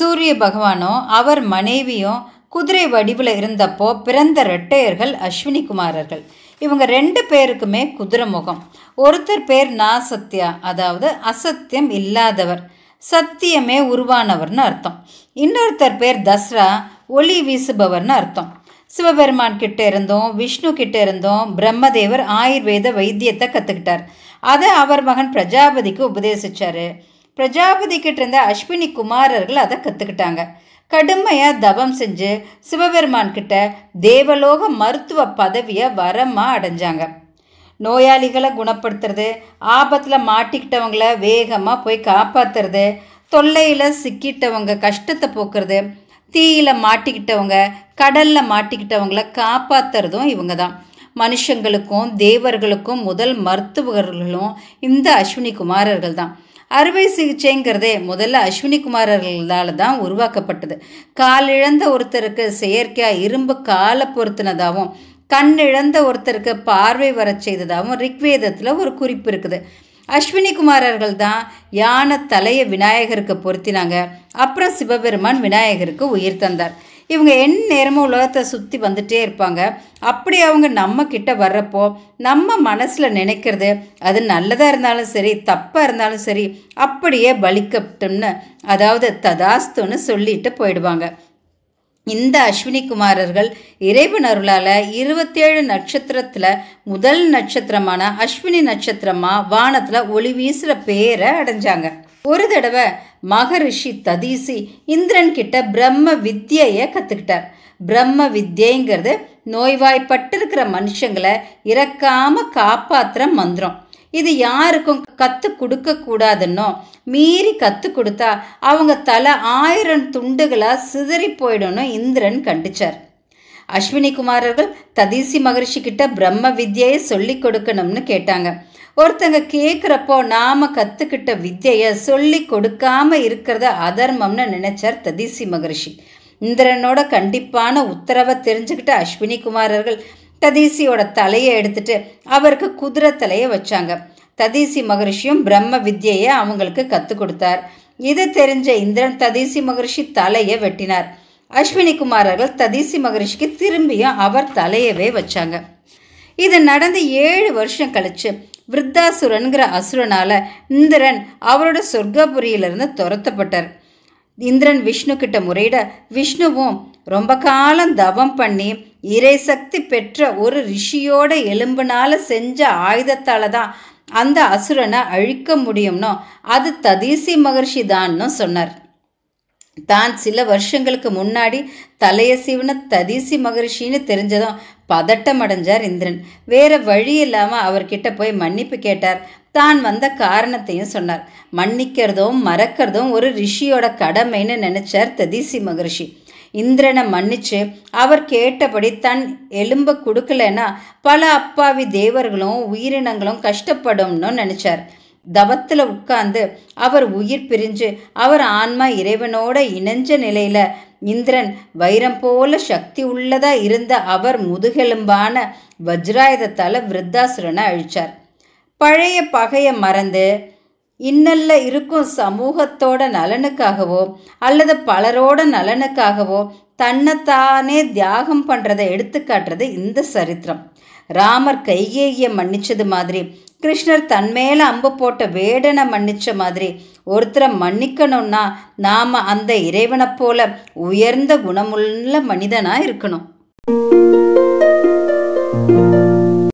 சூரிய பகவானும் அவர் மனைவியும் குதிரை வடிவில் இருந்தப்போ பிறந்த ரெட்டையர்கள் அஸ்வினி குமாரர்கள். இவங்க ரெண்டு பேருக்குமே குதிரை முகம். ஒருத்தர் பேர் நாசத்யா அதாவது அசத்தியம் இல்லாதவர் சத்தியமே உருவானவர்னு அர்த்தம். இன்னொருத்தர் பேர் தஸ்ரா ஒளி வீசுபவர்னு அர்த்தம். சிவபெருமான் கிட்ட இருந்தோம் விஷ்ணு கிட்ட இருந்தோம் பிரம்மதேவர் ஆயுர்வேத வைத்தியத்தை கற்றுக்கிட்டார் அதை அவர் மகன் பிரஜாபதிக்கு உபதேசிச்சார். பிரஜாபதி கிட்ட இருந்த அஸ்வினி குமாரர்கள் அதை கற்றுக்கிட்டாங்க கடுமையாக தவம் செஞ்சு சிவபெருமான் கிட்ட தேவலோக மருத்துவ பதவியை வரமாக அடைஞ்சாங்க. நோயாளிகளை குணப்படுத்துறது ஆபத்தில் மாட்டிக்கிட்டவங்கள வேகமாக போய் காப்பாற்றுறது தொல்லையில் சிக்கிட்டவங்க கஷ்டத்தை போக்குறது தீயில் மாட்டிக்கிட்டவங்க கடலில் மாட்டிக்கிட்டவங்கள காப்பாற்றுறதும் இவங்க தான் மனுஷங்களுக்கும் தேவர்களுக்கும் முதல் மருத்துவர்களும் இந்த அஸ்வினி குமாரர்கள் தான் அறுவை சிகிச்சைங்கிறதே முதல்ல அஸ்வினி குமாரர்களால் தான் உருவாக்கப்பட்டது. கால் இழந்த ஒருத்தருக்கு செயற்கையாக இரும்பு காலை பொருத்தினதாகவும் கண் இழந்த ஒருத்தருக்கு பார்வை வரச் செய்ததாகவும் ரிக்வேதத்தில் ஒரு குறிப்பு இருக்குது. அஸ்வினி குமாரர்கள் தான் யானை தலையை விநாயகருக்கு பொருத்தினாங்க. அப்புறம் சிவபெருமான் விநாயகருக்கு உயிர் தந்தார். இவங்க என் நேரமும் உலகத்தை சுற்றி வந்துட்டே இருப்பாங்க. அப்படி அவங்க நம்ம கிட்ட வர்றப்போ நம்ம மனசில் நினைக்கிறது அது நல்லதாக இருந்தாலும் சரி தப்பாக இருந்தாலும் சரி அப்படியே பலிக்கட்டும்னு அதாவது ததாஸ்துன்னு சொல்லிட்டு போயிடுவாங்க. இந்த அஸ்வினி குமாரர்கள் இறைவன் அருளால் இருபத்தேழு நட்சத்திரத்தில் முதல் நட்சத்திரமான அஸ்வினி நட்சத்திரமாக வானத்தில் ஒளி வீசுகிற பேரை அடைஞ்சாங்க. ஒரு தடவை மகரிஷி ததீசி இந்திரன் கிட்ட பிரம்ம வித்யையை கற்றுக்கிட்டார் பிரம்ம வித்யைங்கிறது நோய்வாய்ப்பட்டிருக்கிற மனுஷங்களை இறக்காம காப்பாற்றுற மந்திரம். இது யாருக்கும் கற்றுக் கொடுக்கக்கூடாதுன்னோ மீறி கற்றுக் கொடுத்தா அவங்க தலை ஆயிரம் துண்டுகளாக சிதறி போயிடும்னு இந்திரன் கண்டிச்சார். அஸ்வினி குமாரர்கள் ததீசி மகரிஷி கிட்ட பிரம்ம வித்யையை சொல்லி கொடுக்கணும்னு கேட்டாங்க. ஒருத்தங்க கேட்குறப்போ நாம கற்றுக்கிட்ட வித்யையை சொல்லி கொடுக்காம இருக்கிறத அதர்மம்னு நினைச்சார் ததீசி மகரிஷி. இந்திரனோட கண்டிப்பான உத்தரவை தெரிஞ்சுக்கிட்ட அஸ்வினி குமாரர்கள் ததீசியோட தலையை எடுத்துட்டு அவருக்கு குதிரை தலையை வச்சாங்க. ததீசி மகரிஷியும் பிரம்ம வித்யையை அவங்களுக்கு கற்றுக் கொடுத்தார். இது தெரிஞ்ச இந்திரன் ததீசி மகரிஷி தலையை வெட்டினார். அஸ்வினி குமாரர்கள் ததீசி மகரிஷிக்கு திரும்பியும் அவர் தலையவே வச்சாங்க. இது நடந்து ஏழு வருஷம் கழிச்சு விருத்தாசுரன்கிற அசுரனால இந்திரன் அவரோட சொர்க்கபுரியிலிருந்து துரத்தப்பட்டார். இந்திரன் விஷ்ணு கிட்ட முறையிட விஷ்ணுவும் ரொம்ப காலம் தவம் பண்ணி இறை சக்தி பெற்ற ஒரு ரிஷியோட எலும்புனால செஞ்ச ஆயுதத்தால தான் அந்த அசுரனை அழிக்க முடியும்னோ அது ததீசி மகர்ஷி தான்னு சொன்னார். தான் சில வருஷங்களுக்கு முன்னாடி தலையசிவன ததீசி மகரிஷின்னு தெரிஞ்சதும் பதட்டம் அடைஞ்சார் இந்திரன். வேற வழி இல்லாமல் அவர்கிட்ட போய் மன்னிப்பு கேட்டார். தான் வந்த காரணத்தையும் சொன்னார். மன்னிக்கிறதும் மறக்கிறதும் ஒரு ரிஷியோட கடமைன்னு நினைச்சார் ததீசி மகரிஷி. இந்திரனை மன்னிச்சு அவர் கேட்டபடி தன் எலும்பை கொடுக்கலன்னா பல அப்பாவி தேவர்களும் உயிரினங்களும் கஷ்டப்படும்னு நினைச்சார். தவத்தில் உட்கார்ந்து அவர் உயிர் பிரிஞ்சு அவர் ஆன்மா இறைவனோட இணைஞ்ச நிலையில் இந்திரன் வைரம் போல சக்தி உள்ளதா இருந்த அவர் முதுகெலும்பான வஜ்ராயுதத்தால் விருத்தாசுரனை அழிச்சார். பழைய பகையை மறந்து இன்னல்ல இருக்கும் சமூகத்தோட நலனுக்காகவோ அல்லது பலரோட நலனுக்காகவோ தன்னைத்தானே தியாகம் பண்ணுறதை எடுத்துக்காட்டுறது இந்த சரித்திரம். ராமர் கைகேய மன்னிச்சது மாதிரி. கிருஷ்ணர் தன்மேல அம்பு போட்ட வேடனை மன்னிச்ச மாதிரி. ஒருத்தரை மன்னிக்கணும்னா நாம அந்த இறைவனை போல உயர்ந்த குணமுள்ள மனிதனா இருக்கணும்.